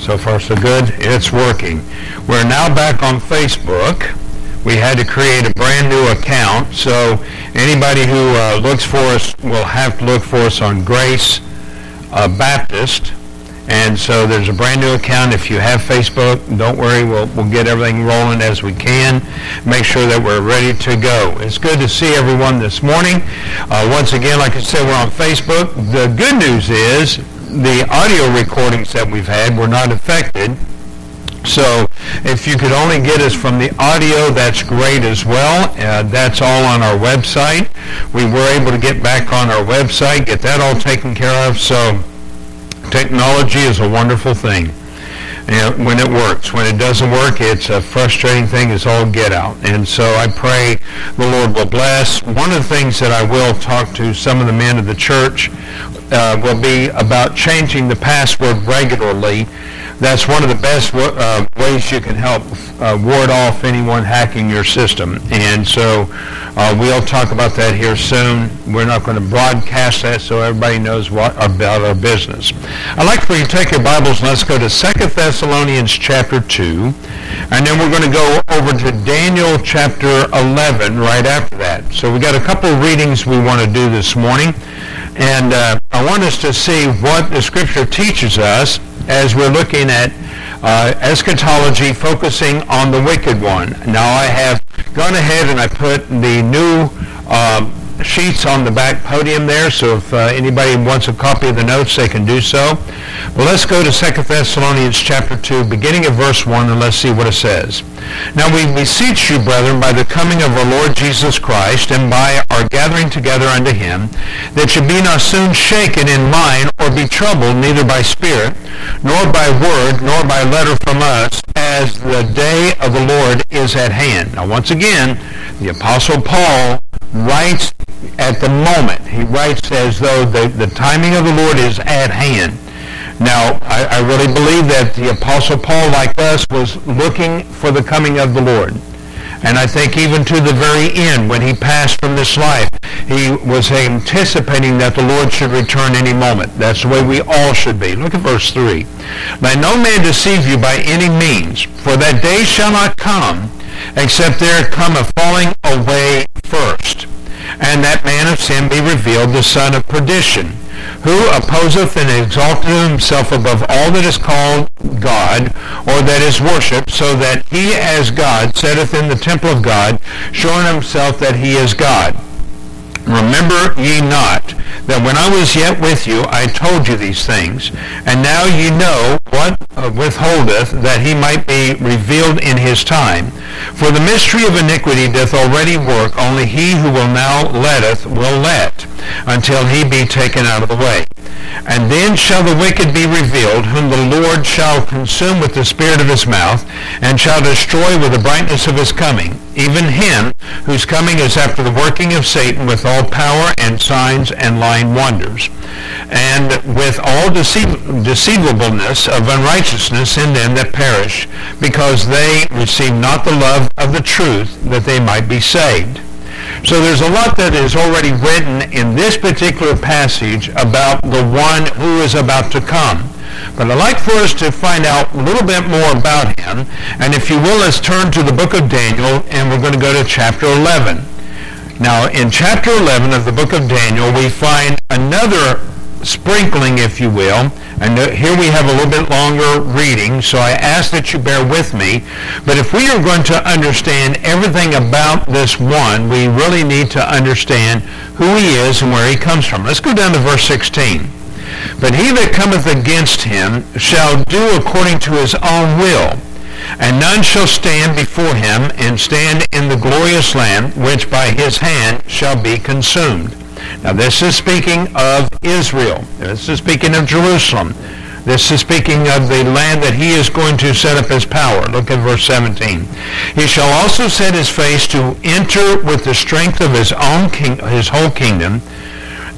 So far, so good. It's working. We're now back on Facebook. We had to create a brand new account, so anybody who uh, looks for us will have to look for us on Grace uh, Baptist. And so there's a brand new account. If you have Facebook, don't worry. We'll, we'll get everything rolling as we can. Make sure that we're ready to go. It's good to see everyone this morning. Uh, once again, like I said, we're on Facebook. The good news is the audio recordings that we've had were not affected. So if you could only get us from the audio, that's great as well. Uh, that's all on our website. We were able to get back on our website, get that all taken care of. So technology is a wonderful thing. And when it works. When it doesn't work, it's a frustrating thing. It's all get out. And so I pray the Lord will bless. One of the things that I will talk to some of the men of the church uh, will be about changing the password regularly. That's one of the best uh, ways you can help uh, ward off anyone hacking your system. And so uh, we'll talk about that here soon. We're not going to broadcast that so everybody knows what about our business. I'd like for you to take your Bibles and let's go to 2 Thessalonians chapter 2. And then we're going to go over to Daniel chapter 11 right after that. So we've got a couple of readings we want to do this morning. And uh, I want us to see what the Scripture teaches us as we're looking at uh, eschatology focusing on the wicked one. Now I have gone ahead and I put the new um, sheets on the back podium there, so if uh, anybody wants a copy of the notes, they can do so. But let's go to 2 Thessalonians chapter 2, beginning of verse 1, and let's see what it says. Now we beseech you, brethren, by the coming of our Lord Jesus Christ, and by our gathering together unto him, that you be not soon shaken in mind, or be troubled, neither by spirit, nor by word, nor by letter from us, as the day of the Lord is at hand. Now once again, the Apostle Paul writes at the moment. He writes as though the, the timing of the Lord is at hand. Now, I, I really believe that the Apostle Paul, like us, was looking for the coming of the Lord. And I think even to the very end, when he passed from this life, he was anticipating that the Lord should return any moment. That's the way we all should be. Look at verse 3. Let no man deceive you by any means, for that day shall not come, except there come a falling away first, and that man of sin be revealed, the son of perdition, who opposeth and exalteth himself above all that is called God, or that is worshipped, so that he as God setteth in the temple of God, showing himself that he is God. Remember ye not that when I was yet with you, I told you these things, and now ye know what withholdeth, that he might be revealed in his time. For the mystery of iniquity doth already work, only he who will now letteth will let, until he be taken out of the way. And then shall the wicked be revealed, whom the Lord shall consume with the spirit of his mouth, and shall destroy with the brightness of his coming, even him whose coming is after the working of Satan with all power and signs and lying wonders, and with all deceiv- deceivableness of unrighteousness in them that perish, because they receive not the love of the truth, that they might be saved. So there's a lot that is already written in this particular passage about the one who is about to come. But I'd like for us to find out a little bit more about him. And if you will, let's turn to the book of Daniel, and we're going to go to chapter 11. Now, in chapter 11 of the book of Daniel, we find another sprinkling, if you will. And uh, here we have a little bit longer reading, so I ask that you bear with me. But if we are going to understand everything about this one, we really need to understand who he is and where he comes from. Let's go down to verse 16. But he that cometh against him shall do according to his own will and none shall stand before him and stand in the glorious land which by his hand shall be consumed. Now this is speaking of Israel. This is speaking of Jerusalem. This is speaking of the land that he is going to set up his power. Look at verse 17. He shall also set his face to enter with the strength of his own king, his whole kingdom,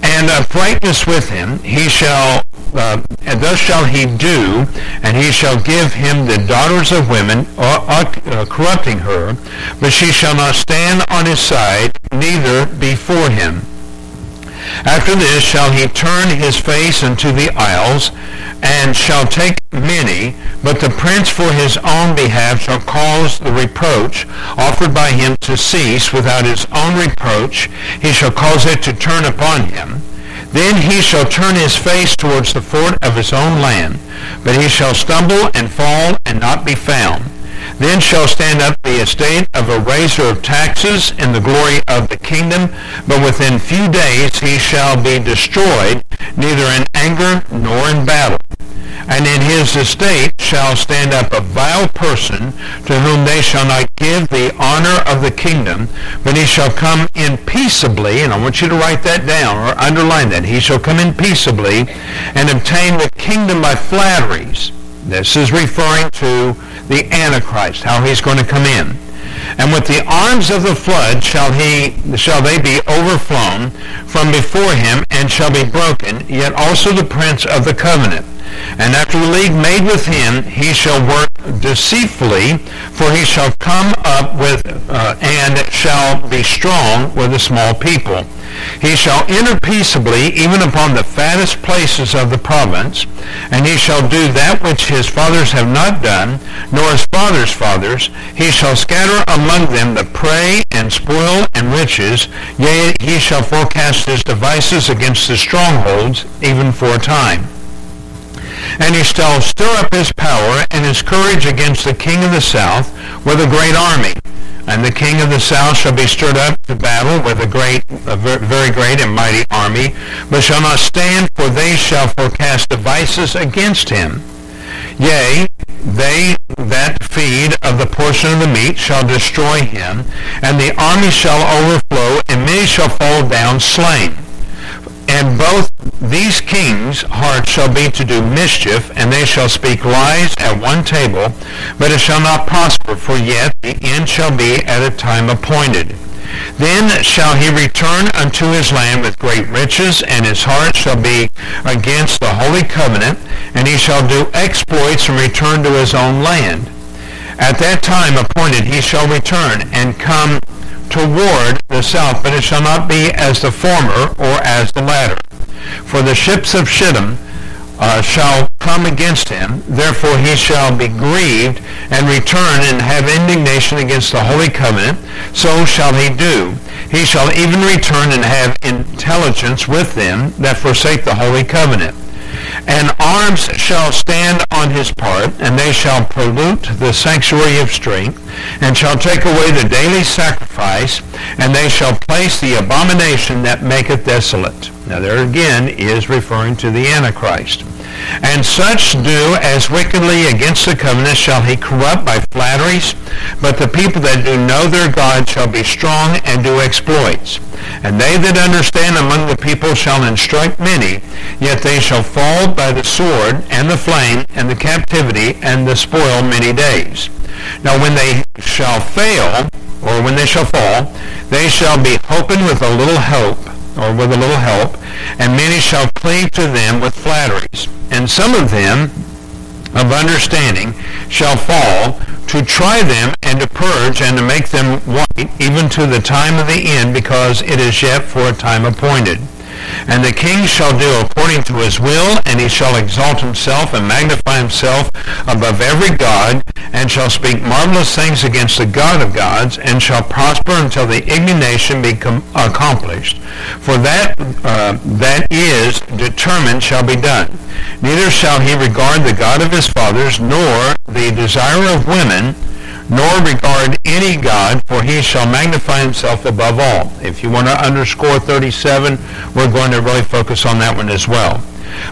and uprightness with him. He shall uh, and thus shall he do, and he shall give him the daughters of women, uh, uh, corrupting her, but she shall not stand on his side, neither before him. After this shall he turn his face unto the isles, and shall take many, but the prince for his own behalf shall cause the reproach offered by him to cease without his own reproach. He shall cause it to turn upon him. Then he shall turn his face towards the fort of his own land, but he shall stumble and fall and not be found. Then shall stand up the estate of a raiser of taxes in the glory of the kingdom, but within few days he shall be destroyed, neither in anger nor in battle. And in his estate shall stand up a vile person, to whom they shall not give the honor of the kingdom, but he shall come in peaceably, and I want you to write that down or underline that. He shall come in peaceably and obtain the kingdom by flatteries. This is referring to the Antichrist, how he's going to come in. And with the arms of the flood shall he shall they be overflown from before him and shall be broken, yet also the prince of the covenant. And after the league made with him, he shall work deceitfully, for he shall come up with uh, and shall be strong with a small people. He shall enter peaceably even upon the fattest places of the province, and he shall do that which his fathers have not done, nor his fathers' fathers. He shall scatter among them the prey and spoil and riches, yea, he shall forecast his devices against the strongholds, even for a time. And he shall stir up his power and his courage against the king of the south with a great army and the king of the south shall be stirred up to battle with a great, a very great and mighty army, but shall not stand, for they shall forecast devices against him. Yea, they that feed of the portion of the meat shall destroy him, and the army shall overflow, and many shall fall down slain. And both these kings' hearts shall be to do mischief, and they shall speak lies at one table, but it shall not prosper, for yet the end shall be at a time appointed. Then shall he return unto his land with great riches, and his heart shall be against the holy covenant, and he shall do exploits and return to his own land. At that time appointed he shall return and come toward the south, but it shall not be as the former or as the latter. For the ships of Chittim uh, shall come against him, therefore he shall be grieved and return and have indignation against the holy covenant. So shall he do. He shall even return and have intelligence with them that forsake the holy covenant. And arms shall stand on his part, and they shall pollute the sanctuary of strength, and shall take away the daily sacrifice, and they shall place the abomination that maketh desolate. Now there again is referring to the Antichrist. And such do as wickedly against the covenant shall he corrupt by flatteries, but the people that do know their God shall be strong and do exploits. And they that understand among the people shall instruct many, yet they shall fall by the sword and the flame and the captivity and the spoil many days. Now when they shall fail, or when they shall fall, they shall be hoping with a little hope, or with a little help, and many shall cleave to them with flatteries. And some of them of understanding shall fall to try them and to purge and to make them white even to the time of the end because it is yet for a time appointed. And the king shall do according to his will, and he shall exalt himself and magnify himself above every god, and shall speak marvelous things against the God of gods, and shall prosper until the indignation be com- accomplished. For that uh, that is determined shall be done. Neither shall he regard the God of his fathers, nor the desire of women, nor regard any God, for he shall magnify himself above all. If you want to underscore 37, we're going to really focus on that one as well.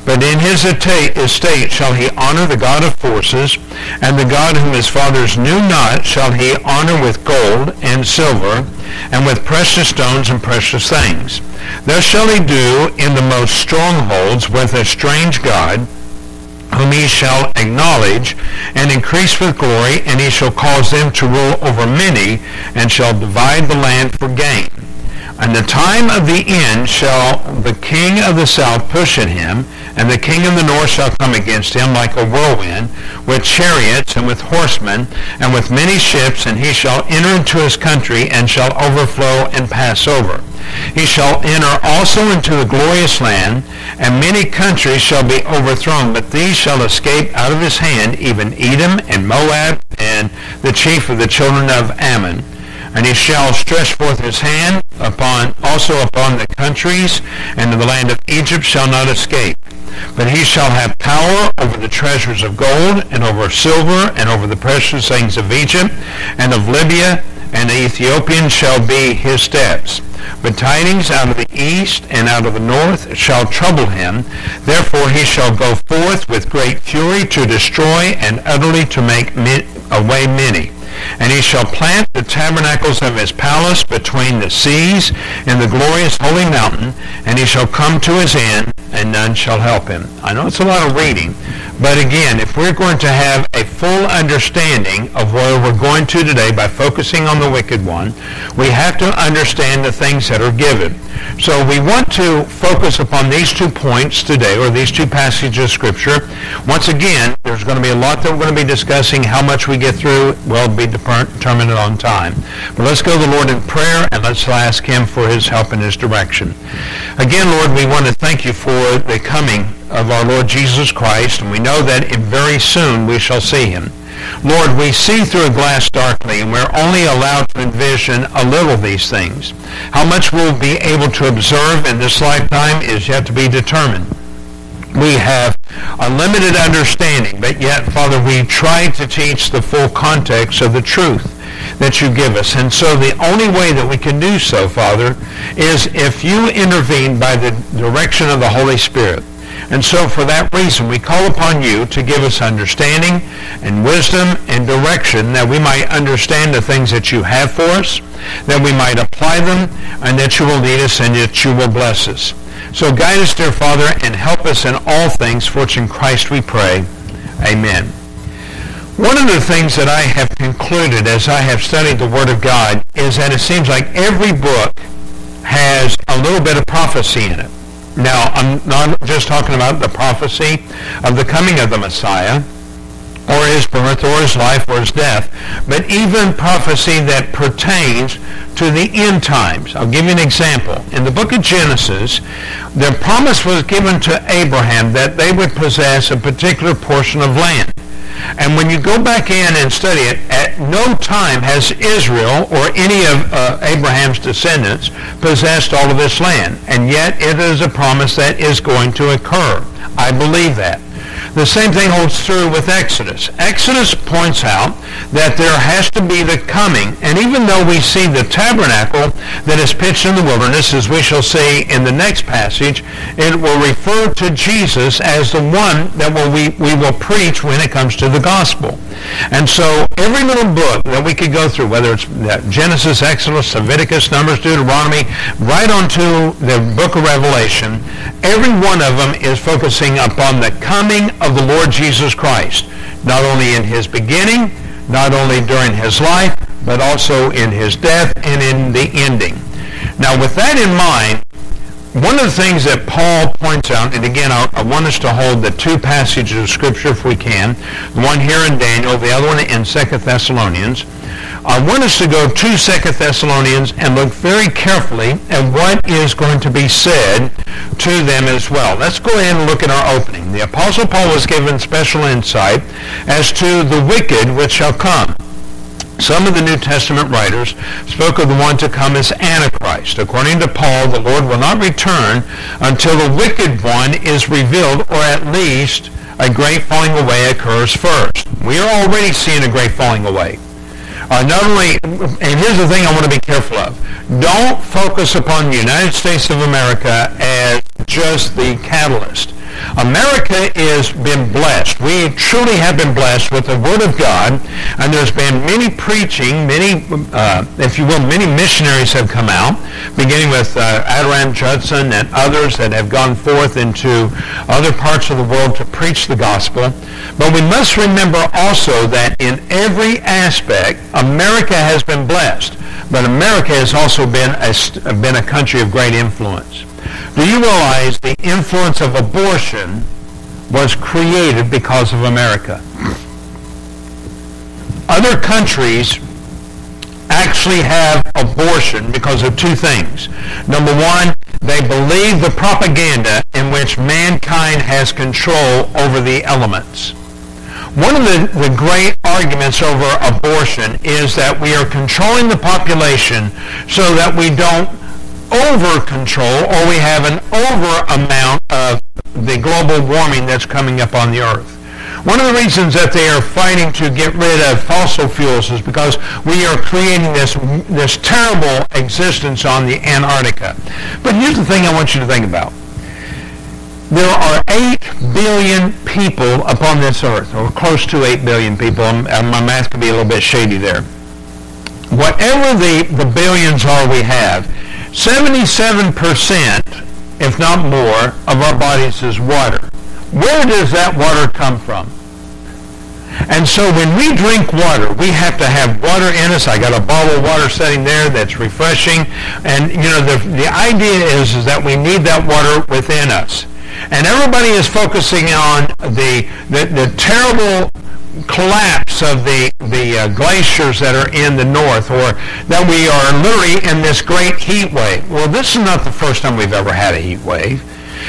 But in his estate shall he honor the God of forces, and the God whom his fathers knew not shall he honor with gold and silver, and with precious stones and precious things. Thus shall he do in the most strongholds with a strange God, whom he shall acknowledge and increase with glory, and he shall cause them to rule over many, and shall divide the land for gain. And the time of the end shall the king of the south push at him, and the king of the north shall come against him like a whirlwind, with chariots and with horsemen, and with many ships, and he shall enter into his country, and shall overflow and pass over. He shall enter also into the glorious land, and many countries shall be overthrown, but these shall escape out of his hand, even Edom and Moab, and the chief of the children of Ammon and he shall stretch forth his hand upon also upon the countries, and the land of Egypt shall not escape. But he shall have power over the treasures of gold, and over silver, and over the precious things of Egypt, and of Libya, and the Ethiopian shall be his steps. But tidings out of the east and out of the north shall trouble him. Therefore he shall go forth with great fury to destroy and utterly to make away many. And he shall plant the tabernacles of his palace between the seas in the glorious holy mountain, and he shall come to his end, and none shall help him. I know it's a lot of reading, but again, if we're going to have a full understanding of where we're going to today by focusing on the wicked one, we have to understand the things that are given. So we want to focus upon these two points today, or these two passages of Scripture. Once again, there's going to be a lot that we're going to be discussing. How much we get through will be determined on time. But let's go to the Lord in prayer, and let's ask him for his help and his direction. Again, Lord, we want to thank you for the coming of our Lord Jesus Christ, and we know that very soon we shall see him. Lord, we see through a glass darkly, and we're only allowed to envision a little of these things. How much we'll be able to observe in this lifetime is yet to be determined. We have a limited understanding, but yet, Father, we try to teach the full context of the truth that you give us. And so the only way that we can do so, Father, is if you intervene by the direction of the Holy Spirit. And so for that reason, we call upon you to give us understanding and wisdom and direction that we might understand the things that you have for us, that we might apply them, and that you will lead us and that you will bless us. So guide us, dear Father, and help us in all things, for which in Christ we pray. Amen. One of the things that I have concluded as I have studied the Word of God is that it seems like every book has a little bit of prophecy in it. Now, I'm not just talking about the prophecy of the coming of the Messiah, or his birth, or his life, or his death, but even prophecy that pertains to the end times. I'll give you an example. In the book of Genesis, the promise was given to Abraham that they would possess a particular portion of land. And when you go back in and study it, at no time has Israel or any of uh, Abraham's descendants possessed all of this land. And yet it is a promise that is going to occur. I believe that. The same thing holds true with Exodus. Exodus points out that there has to be the coming, and even though we see the tabernacle that is pitched in the wilderness, as we shall see in the next passage, it will refer to Jesus as the one that we will preach when it comes to the gospel. And so every little book that we could go through, whether it's uh, Genesis, Exodus, Leviticus, Numbers, Deuteronomy, right on to the book of Revelation, every one of them is focusing upon the coming of the Lord Jesus Christ, not only in his beginning, not only during his life, but also in his death and in the ending. Now, with that in mind, one of the things that Paul points out, and again, I, I, want us to hold the two passages of Scripture if we can, one here in Daniel, the other one in Second Thessalonians. I want us to go to Second Thessalonians and look very carefully at what is going to be said to them as well. Let's go ahead and look at our opening. The Apostle Paul was given special insight as to the wicked which shall come. Some of the New Testament writers spoke of the one to come as Antichrist. According to Paul, the Lord will not return until the wicked one is revealed, or at least a great falling away occurs first. We are already seeing a great falling away. Uh, not only, and here's the thing I want to be careful of. Don't focus upon the United States of America as just the catalyst. America has been blessed. We truly have been blessed with the Word of God, and there's been many preaching, many, uh, if you will, many missionaries have come out, beginning with uh, Adoniram Judson and others that have gone forth into other parts of the world to preach the gospel. But we must remember also that in every aspect, America has been blessed. but America has also been a, been a country of great influence. Do you realize the influence of abortion was created because of America? Other countries actually have abortion because of two things. Number one, they believe the propaganda in which mankind has control over the elements. One of the, the great arguments over abortion is that we are controlling the population so that we don't over control or we have an over amount of the global warming that's coming up on the earth. One of the reasons that they are fighting to get rid of fossil fuels is because we are creating this, this terrible existence on the Antarctica. But here's the thing I want you to think about. There are 8 billion people upon this earth, or close to 8 billion people. And my math could be a little bit shady there. Whatever the, the billions are we have, 77%, if not more, of our bodies is water. Where does that water come from? And so when we drink water, we have to have water in us. I got a bottle of water sitting there that's refreshing. And, you know, the, the idea is, is that we need that water within us. And everybody is focusing on the, the, the terrible collapse of the, the uh, glaciers that are in the north or that we are literally in this great heat wave. Well, this is not the first time we've ever had a heat wave.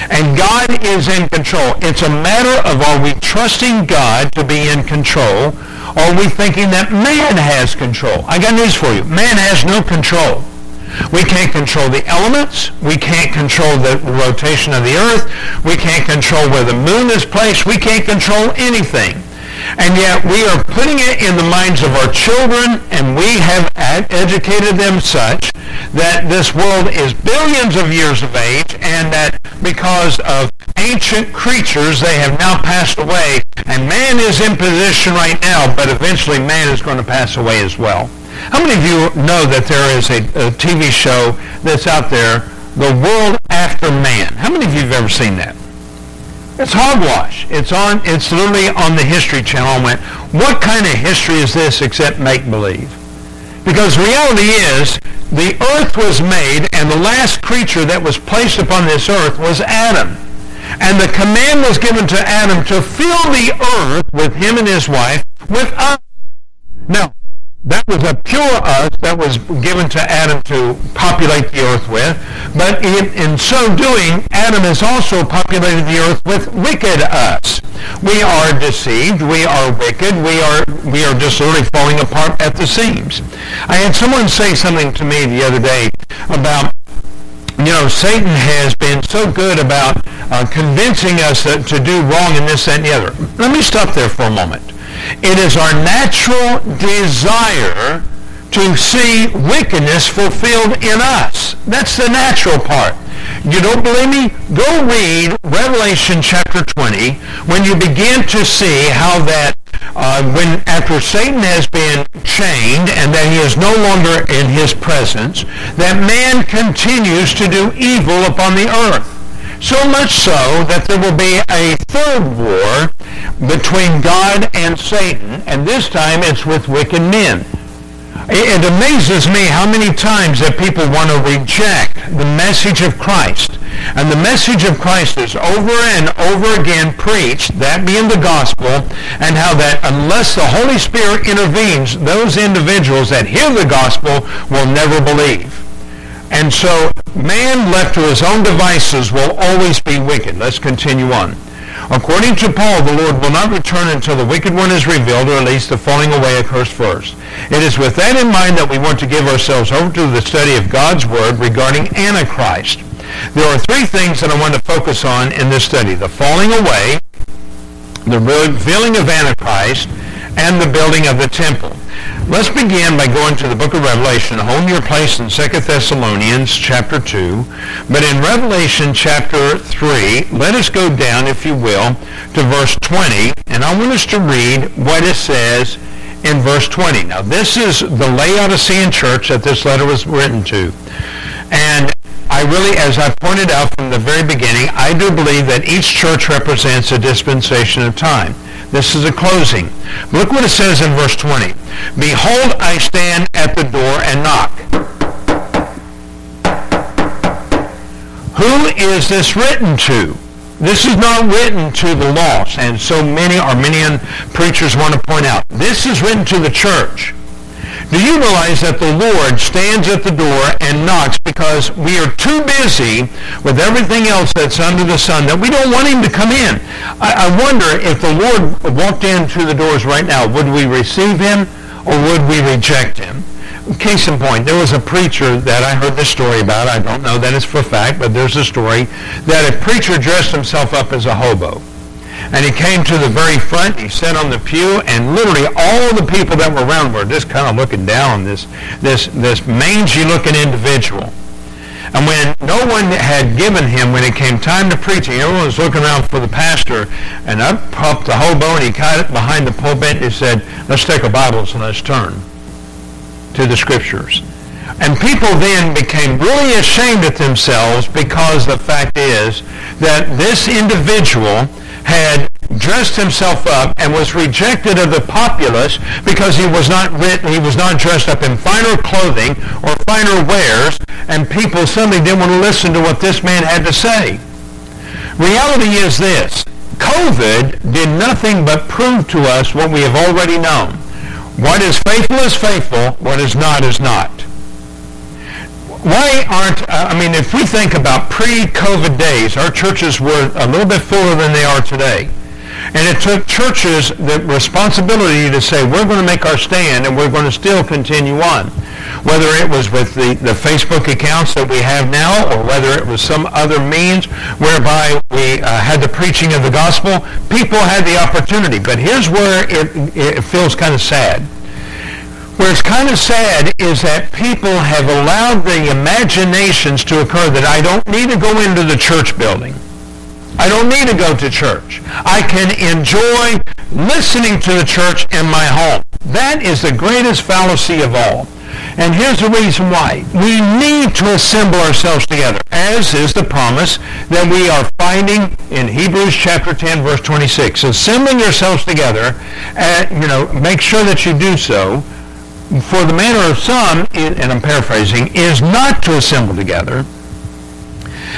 And God is in control. It's a matter of are we trusting God to be in control or are we thinking that man has control? I got news for you. Man has no control. We can't control the elements. We can't control the rotation of the earth. We can't control where the moon is placed. We can't control anything. And yet we are putting it in the minds of our children, and we have educated them such that this world is billions of years of age, and that because of ancient creatures, they have now passed away, and man is in position right now, but eventually man is going to pass away as well. How many of you know that there is a, a TV show that's out there, The World After Man? How many of you have ever seen that? It's hogwash. It's on. It's literally on the History Channel. I went, what kind of history is this except make believe? Because reality is, the earth was made, and the last creature that was placed upon this earth was Adam. And the command was given to Adam to fill the earth with him and his wife with us. Now, that was a pure us that was given to Adam to populate the earth with. But in, in, so doing, Adam has also populated the earth with wicked us. We are deceived. We are wicked. We are, we are just literally falling apart at the seams. I had someone say something to me the other day about you know, Satan has been so good about uh, convincing us to do wrong in this, that, and the other. Let me stop there for a moment. It is our natural desire to see wickedness fulfilled in us. That's the natural part. You don't believe me? Go read Revelation chapter 20 when you begin to see how that uh, when after Satan has been chained and that he is no longer in his presence, that man continues to do evil upon the earth. So much so that there will be a third war between God and Satan, and this time it's with wicked men. It amazes me how many times that people want to reject the message of Christ. And the message of Christ is over and over again preached, that being the gospel, and how that unless the Holy Spirit intervenes, those individuals that hear the gospel will never believe. And so man left to his own devices will always be wicked. Let's continue on. According to Paul, the Lord will not return until the wicked one is revealed, or at least the falling away occurs first. It is with that in mind that we want to give ourselves over to the study of God's Word regarding Antichrist. There are three things that I want to focus on in this study. The falling away, the revealing of Antichrist, and the building of the temple. Let's begin by going to the book of Revelation. Hold your place in 2 Thessalonians chapter 2. But in Revelation chapter 3, let us go down, if you will, to verse 20. And I want us to read what it says in verse 20. Now, this is the Laodicean church that this letter was written to. And I really, as I pointed out from the very beginning, I do believe that each church represents a dispensation of time. This is a closing. Look what it says in verse 20. Behold, I stand at the door and knock. Who is this written to? This is not written to the lost, and so many Arminian preachers want to point out. This is written to the church. Do you realize that the Lord stands at the door and knocks because we are too busy with everything else that's under the sun that we don't want him to come in? I, I wonder if the Lord walked in through the doors right now, would we receive him or would we reject him? Case in point, there was a preacher that I heard this story about. I don't know that it's for fact, but there's a story that a preacher dressed himself up as a hobo. And he came to the very front. He sat on the pew, and literally all the people that were around were just kind of looking down this, this, this mangy-looking individual. And when no one had given him, when it came time to preaching, everyone was looking around for the pastor, and up popped the hobo, and he caught it behind the pulpit, and he said, let's take our Bibles and let's turn to the Scriptures. And people then became really ashamed of themselves because the fact is that this individual had dressed himself up and was rejected of the populace because he was not written, he was not dressed up in finer clothing or finer wares, and people suddenly didn't want to listen to what this man had to say. Reality is this. COVID did nothing but prove to us what we have already known. What is faithful is faithful, what is not is not why aren't, uh, I mean, if we think about pre-COVID days, our churches were a little bit fuller than they are today. And it took churches the responsibility to say, we're going to make our stand and we're going to still continue on. Whether it was with the, the Facebook accounts that we have now or whether it was some other means whereby we uh, had the preaching of the gospel, people had the opportunity. But here's where it, it feels kind of sad where it's kind of sad is that people have allowed the imaginations to occur that I don't need to go into the church building. I don't need to go to church. I can enjoy listening to the church in my home. That is the greatest fallacy of all. And here's the reason why. We need to assemble ourselves together, as is the promise that we are finding in Hebrews chapter 10, verse 26. Assembling yourselves together, and, you know, make sure that you do so for the manner of some, and I'm paraphrasing, is not to assemble together.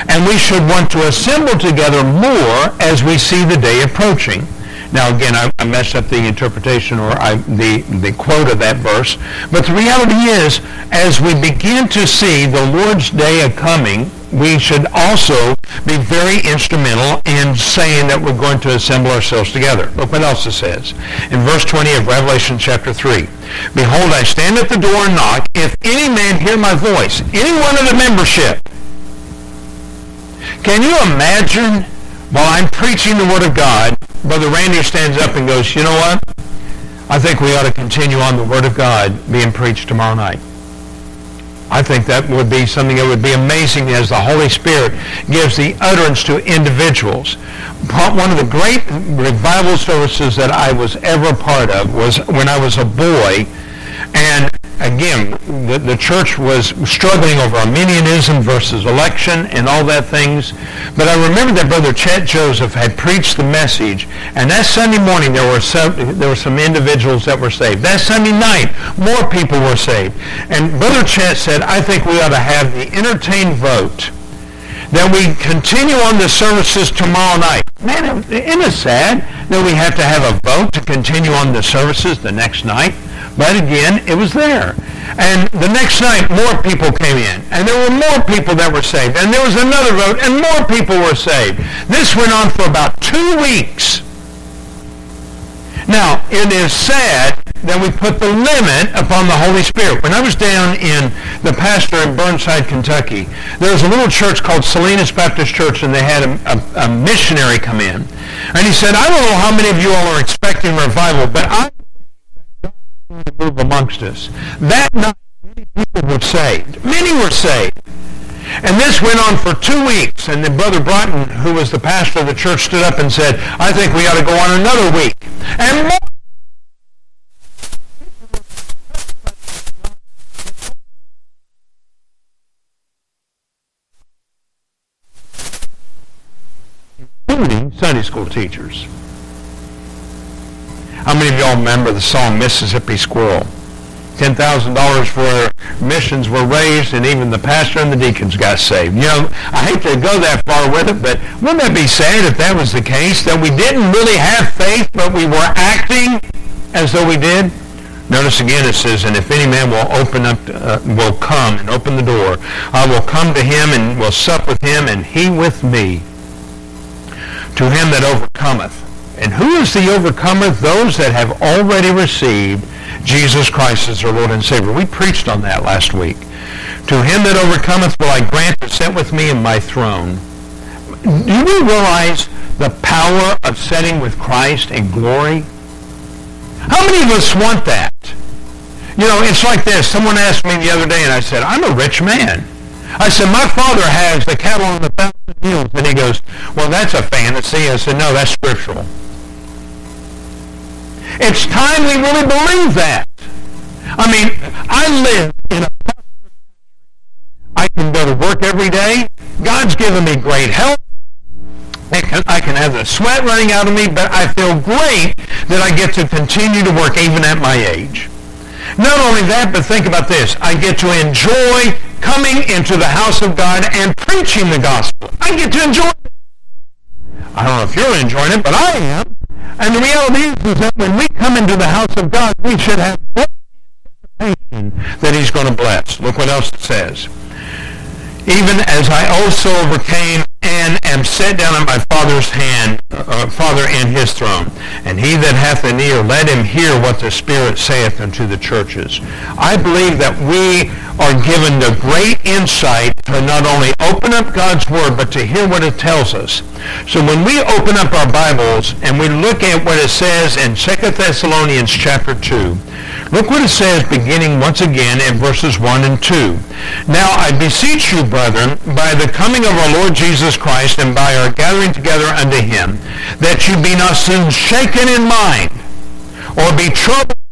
And we should want to assemble together more as we see the day approaching. Now, again, I, I messed up the interpretation or I, the, the quote of that verse. But the reality is, as we begin to see the Lord's day a coming, we should also be very instrumental in saying that we're going to assemble ourselves together. Look what else it says. In verse 20 of Revelation chapter 3. Behold, I stand at the door and knock. If any man hear my voice, any one of the membership, can you imagine while I'm preaching the Word of God, Brother Randy stands up and goes, you know what? I think we ought to continue on the Word of God being preached tomorrow night. I think that would be something that would be amazing as the Holy Spirit gives the utterance to individuals. One of the great revival services that I was ever part of was when I was a boy and again, the, the church was struggling over Arminianism versus election and all that things. But I remember that Brother Chet Joseph had preached the message, and that Sunday morning there were some, there were some individuals that were saved. That Sunday night, more people were saved. And Brother Chet said, I think we ought to have the entertained vote that we continue on the services tomorrow night. Man, isn't it sad that we have to have a vote to continue on the services the next night? But again, it was there. And the next night, more people came in. And there were more people that were saved. And there was another vote, and more people were saved. This went on for about two weeks. Now, it is sad that we put the limit upon the Holy Spirit. When I was down in the pastor in Burnside, Kentucky, there was a little church called Salinas Baptist Church, and they had a, a, a missionary come in. And he said, I don't know how many of you all are expecting revival, but I to move amongst us. That night, many people were saved. Many were saved. And this went on for two weeks. And then Brother Broughton, who was the pastor of the church, stood up and said, I think we ought to go on another week. And more Sunday school teachers. How many of y'all remember the song Mississippi Squirrel? $10,000 for missions were raised, and even the pastor and the deacons got saved. You know, I hate to go that far with it, but wouldn't that be sad if that was the case, that we didn't really have faith, but we were acting as though we did? Notice again it says, and if any man will open up, uh, will come and open the door, I will come to him and will sup with him, and he with me. To him that overcometh. And who is the overcomer? Those that have already received Jesus Christ as their Lord and Savior. We preached on that last week. To him that overcometh will I grant to sit with me in my throne. Do you realize the power of sitting with Christ in glory? How many of us want that? You know, it's like this. Someone asked me the other day, and I said, I'm a rich man. I said, my father has the cattle on the thousand hills. And he goes, well, that's a fantasy. I said, no, that's scriptural. It's time we really believe that. I mean, I live in a I can go to work every day. God's given me great health. I can, I can have the sweat running out of me, but I feel great that I get to continue to work even at my age. Not only that, but think about this. I get to enjoy coming into the house of God and preaching the gospel. I get to enjoy it. I don't know if you're enjoying it, but I am. And the reality is, is that when we come into the house of God, we should have anticipation that he's going to bless. Look what else it says. Even as I also overcame and am set down at my Father's hand, uh, Father in his throne. And he that hath an ear, let him hear what the Spirit saith unto the churches. I believe that we are given the great insight to not only open up God's Word, but to hear what it tells us. So when we open up our Bibles and we look at what it says in 2 Thessalonians chapter 2, Look what it says beginning once again in verses 1 and 2. Now I beseech you, brethren, by the coming of our Lord Jesus Christ and by our gathering together unto him, that you be not soon shaken in mind, or be troubled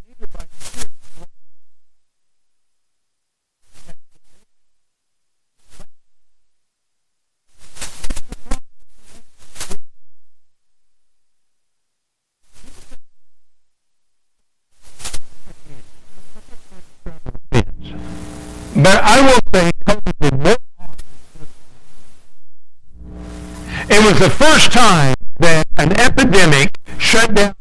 But I will say It was the first time that an epidemic shut down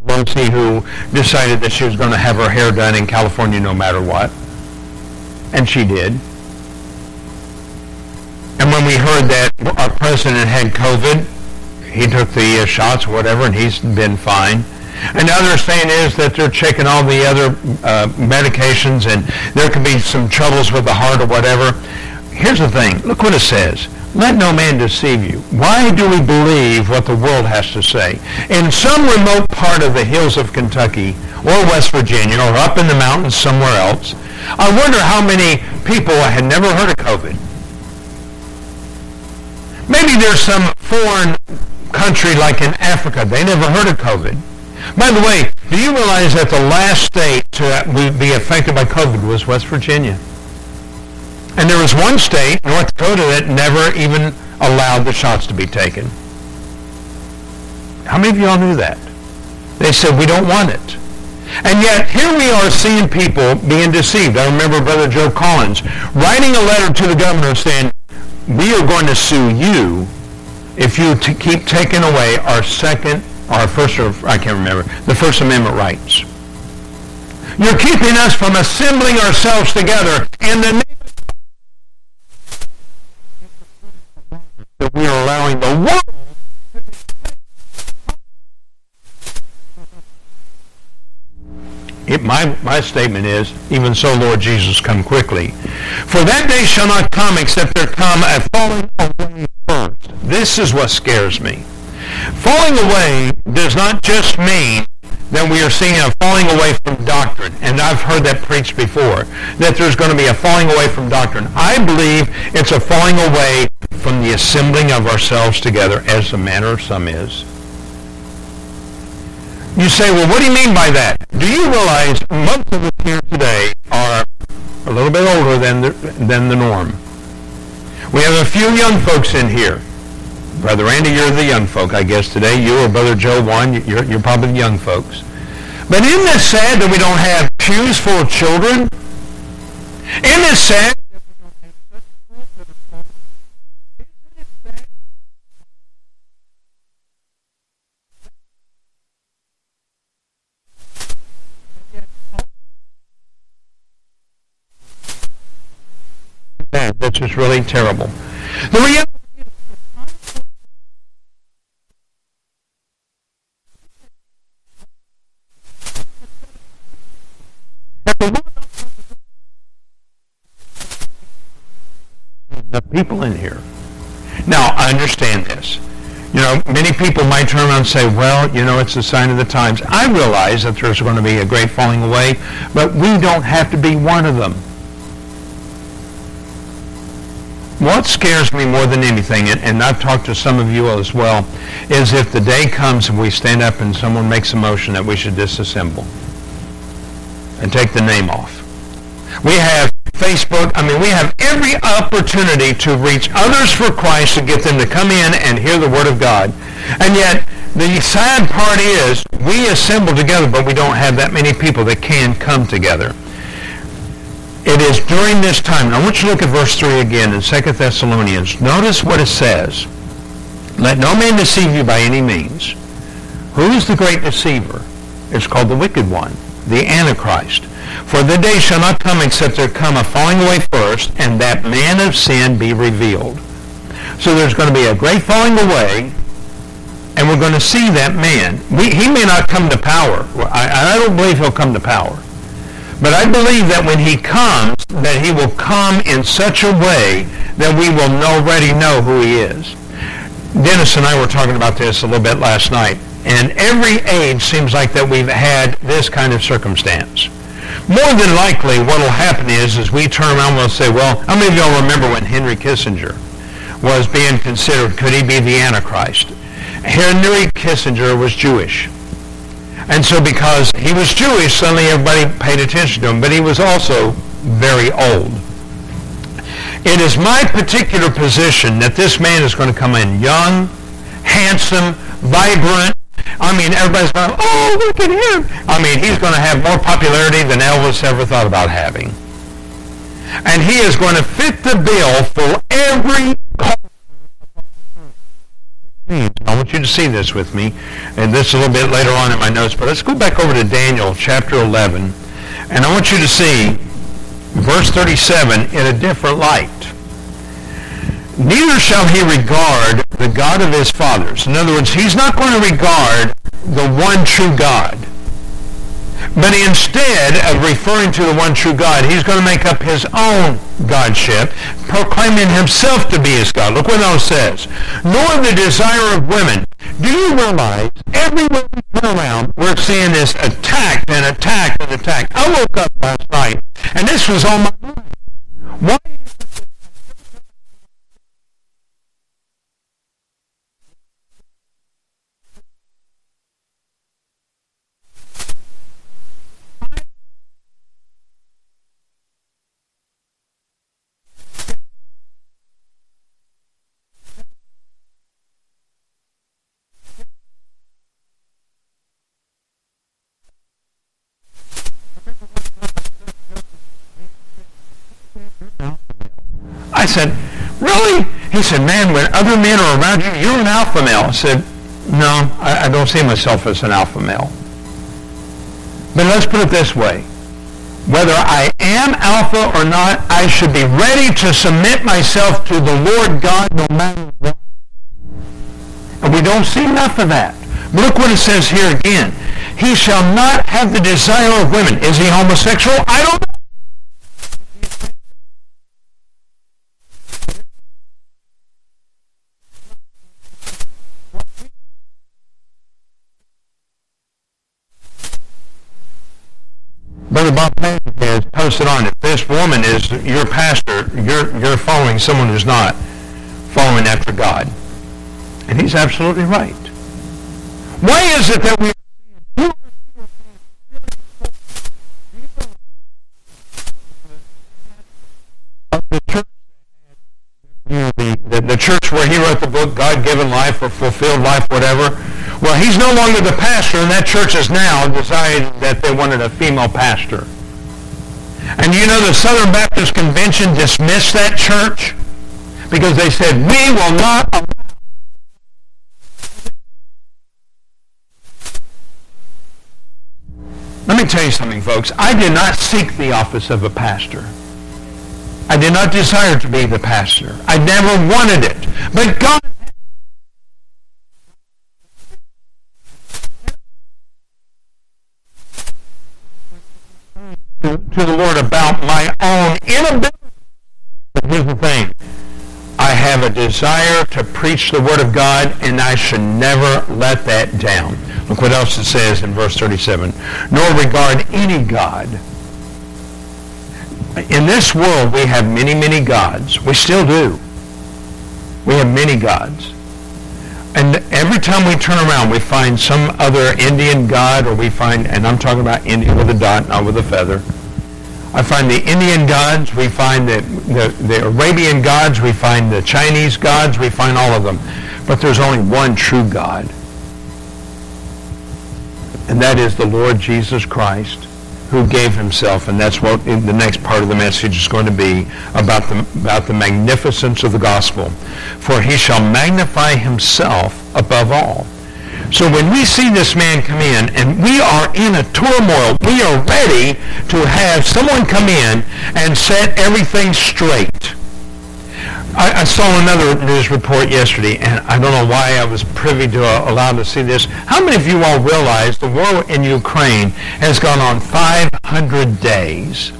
Pelosi who decided that she was going to have her hair done in California no matter what. And she did. And when we heard that our president had COVID, he took the uh, shots, whatever, and he's been fine. Another saying is that they're checking all the other uh, medications and there could be some troubles with the heart or whatever. Here's the thing. Look what it says. Let no man deceive you. Why do we believe what the world has to say? In some remote part of the hills of Kentucky or West Virginia or up in the mountains somewhere else, I wonder how many people had never heard of COVID. Maybe there's some foreign country like in Africa. They never heard of COVID. By the way, do you realize that the last state to uh, be affected by COVID was West Virginia? And there was one state, North Dakota, that never even allowed the shots to be taken. How many of y'all knew that? They said, we don't want it. And yet, here we are seeing people being deceived. I remember Brother Joe Collins writing a letter to the governor saying, we are going to sue you if you t- keep taking away our second our first, or I can't remember, the First Amendment rights. You're keeping us from assembling ourselves together in the name that we are allowing the world It, my, my statement is, even so, Lord Jesus, come quickly. For that day shall not come except there come a falling away first. This is what scares me. Falling away does not just mean that we are seeing a falling away from doctrine. And I've heard that preached before, that there's going to be a falling away from doctrine. I believe it's a falling away from the assembling of ourselves together as the manner of some is. You say, well, what do you mean by that? Do you realize most of us here today are a little bit older than the, than the norm? We have a few young folks in here. Brother Andy, you're the young folk, I guess, today. You or Brother Joe One, you're, you're probably the young folks. But isn't it sad that we don't have pews full of children? Isn't it sad That's just really terrible. The reality the people in here. Now, I understand this. You know, many people might turn around and say, well, you know, it's a sign of the times. I realize that there's going to be a great falling away, but we don't have to be one of them. What scares me more than anything, and, and I've talked to some of you as well, is if the day comes and we stand up and someone makes a motion that we should disassemble and take the name off. We have Facebook. I mean, we have every opportunity to reach others for Christ to get them to come in and hear the Word of God. And yet, the sad part is we assemble together, but we don't have that many people that can come together. It is during this time. Now, I want you to look at verse 3 again in 2 Thessalonians. Notice what it says. Let no man deceive you by any means. Who is the great deceiver? It's called the wicked one, the Antichrist. For the day shall not come except there come a falling away first, and that man of sin be revealed. So there's going to be a great falling away, and we're going to see that man. We, he may not come to power. I, I don't believe he'll come to power. But I believe that when he comes, that he will come in such a way that we will already know who he is. Dennis and I were talking about this a little bit last night. And every age seems like that we've had this kind of circumstance. More than likely, what will happen is, is we turn around and we'll say, well, how many of y'all remember when Henry Kissinger was being considered, could he be the Antichrist? Henry Kissinger was Jewish. And so because he was Jewish, suddenly everybody paid attention to him. But he was also very old. It is my particular position that this man is going to come in young, handsome, vibrant. I mean, everybody's going, oh, look at him. I mean, he's going to have more popularity than Elvis ever thought about having. And he is going to fit the bill for every I want you to see this with me, and this a little bit later on in my notes, but let's go back over to Daniel chapter 11, and I want you to see verse 37 in a different light. Neither shall he regard the God of his fathers. In other words, he's not going to regard the one true God. But instead of referring to the one true God, he's going to make up his own godship, proclaiming himself to be his God. Look what it says. Nor the desire of women. Do you realize everywhere we turn around, we're seeing this attack and attack and attack. I woke up last night, and this was on my mind. Why said, really? He said, man, when other men are around you, you're an alpha male. I said, no, I, I don't see myself as an alpha male. But let's put it this way. Whether I am alpha or not, I should be ready to submit myself to the Lord God no matter what. And we don't see enough of that. Look what it says here again. He shall not have the desire of women. Is he homosexual? I don't know. Brother Bob has posted on, if this woman is your pastor, you're, you're following someone who's not following after God. And he's absolutely right. Why is it that we the the church where he wrote the book, God-Given Life or Fulfilled Life, whatever. Well, he's no longer the pastor, and that church has now decided that they wanted a female pastor. And you know the Southern Baptist Convention dismissed that church because they said, we will not Let me tell you something, folks. I did not seek the office of a pastor. I did not desire to be the pastor. I never wanted it. But God to the Lord about my own inability. But here's the thing. I have a desire to preach the Word of God, and I should never let that down. Look what else it says in verse 37. Nor regard any God. In this world, we have many, many gods. We still do. We have many gods. And every time we turn around, we find some other Indian god, or we find, and I'm talking about Indian with a dot, not with a feather. I find the Indian gods, we find the, the, the Arabian gods, we find the Chinese gods, we find all of them. But there's only one true God. And that is the Lord Jesus Christ who gave himself, and that's what the next part of the message is going to be about the, about the magnificence of the gospel. For he shall magnify himself above all. So when we see this man come in and we are in a turmoil, we are ready to have someone come in and set everything straight. I, I, saw another news report yesterday, and I don't know why I was privy to uh, allowed to see this. How many of you all realize the war in Ukraine has gone on 500 days?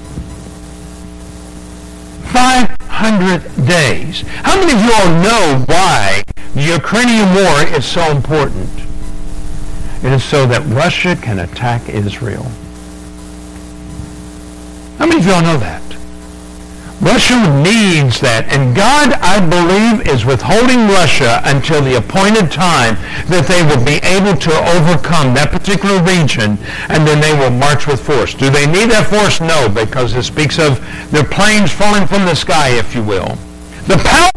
500 days. How many of you all know why the Ukrainian war is so important? It is so that Russia can attack Israel. How many of you all know that? Russia needs that. And God, I believe, is withholding Russia until the appointed time that they will be able to overcome that particular region and then they will march with force. Do they need that force? No, because it speaks of their planes falling from the sky, if you will. The power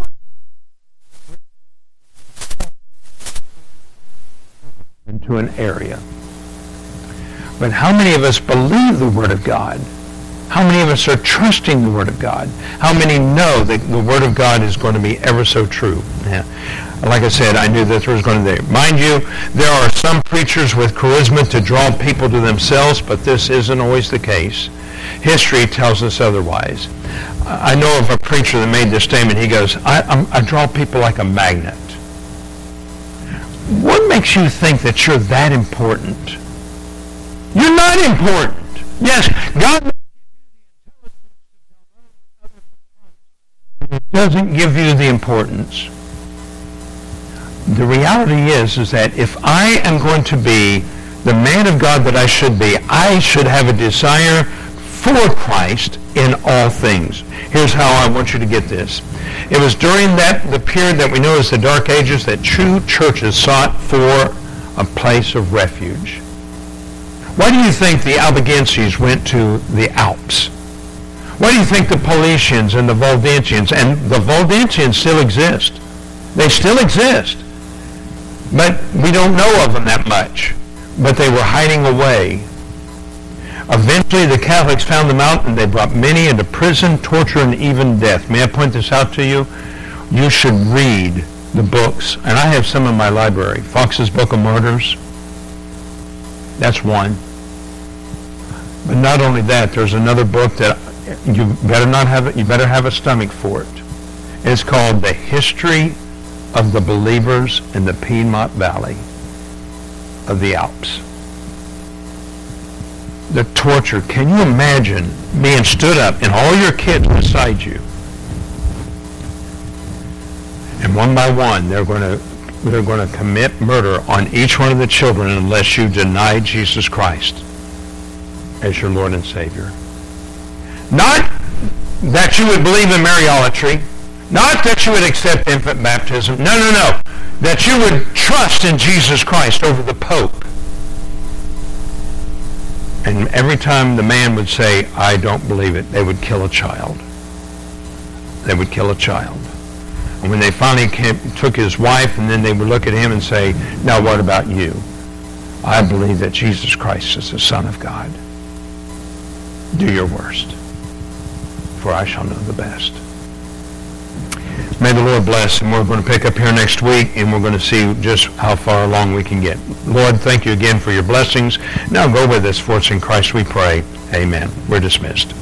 into an area. But how many of us believe the Word of God? How many of us are trusting the Word of God? How many know that the Word of God is going to be ever so true? Yeah. Like I said, I knew that there was going to be. Mind you, there are some preachers with charisma to draw people to themselves, but this isn't always the case. History tells us otherwise. I know of a preacher that made this statement. He goes, I, I draw people like a magnet. What makes you think that you're that important? You're not important. Yes, God doesn't give you the importance. The reality is, is that if I am going to be the man of God that I should be, I should have a desire for Christ in all things. Here's how I want you to get this. It was during that the period that we know as the Dark Ages that true churches sought for a place of refuge. Why do you think the Albigenses went to the Alps? Why do you think the Paulicians and the Waldensians, and the Waldensians still exist? They still exist. But we don't know of them that much. But they were hiding away Eventually, the Catholics found them out and they brought many into prison, torture, and even death. May I point this out to you? You should read the books, and I have some in my library. Fox's Book of Martyrs. That's one. But not only that, there's another book that you better not have it. You better have a stomach for it. It's called The History of the Believers in the Piedmont Valley of the Alps the torture. Can you imagine being stood up and all your kids beside you? And one by one, they're going to they're going to commit murder on each one of the children unless you deny Jesus Christ as your Lord and Savior. Not that you would believe in Mariolatry. Not that you would accept infant baptism. No, no, no. That you would trust in Jesus Christ over the Pope and every time the man would say, I don't believe it, they would kill a child. They would kill a child. And when they finally came, took his wife, and then they would look at him and say, now what about you? I believe that Jesus Christ is the Son of God. Do your worst, for I shall know the best. May the Lord bless, and we're going to pick up here next week, and we're going to see just how far along we can get. Lord, thank you again for your blessings. Now go with us, for it's in Christ we pray. Amen. We're dismissed.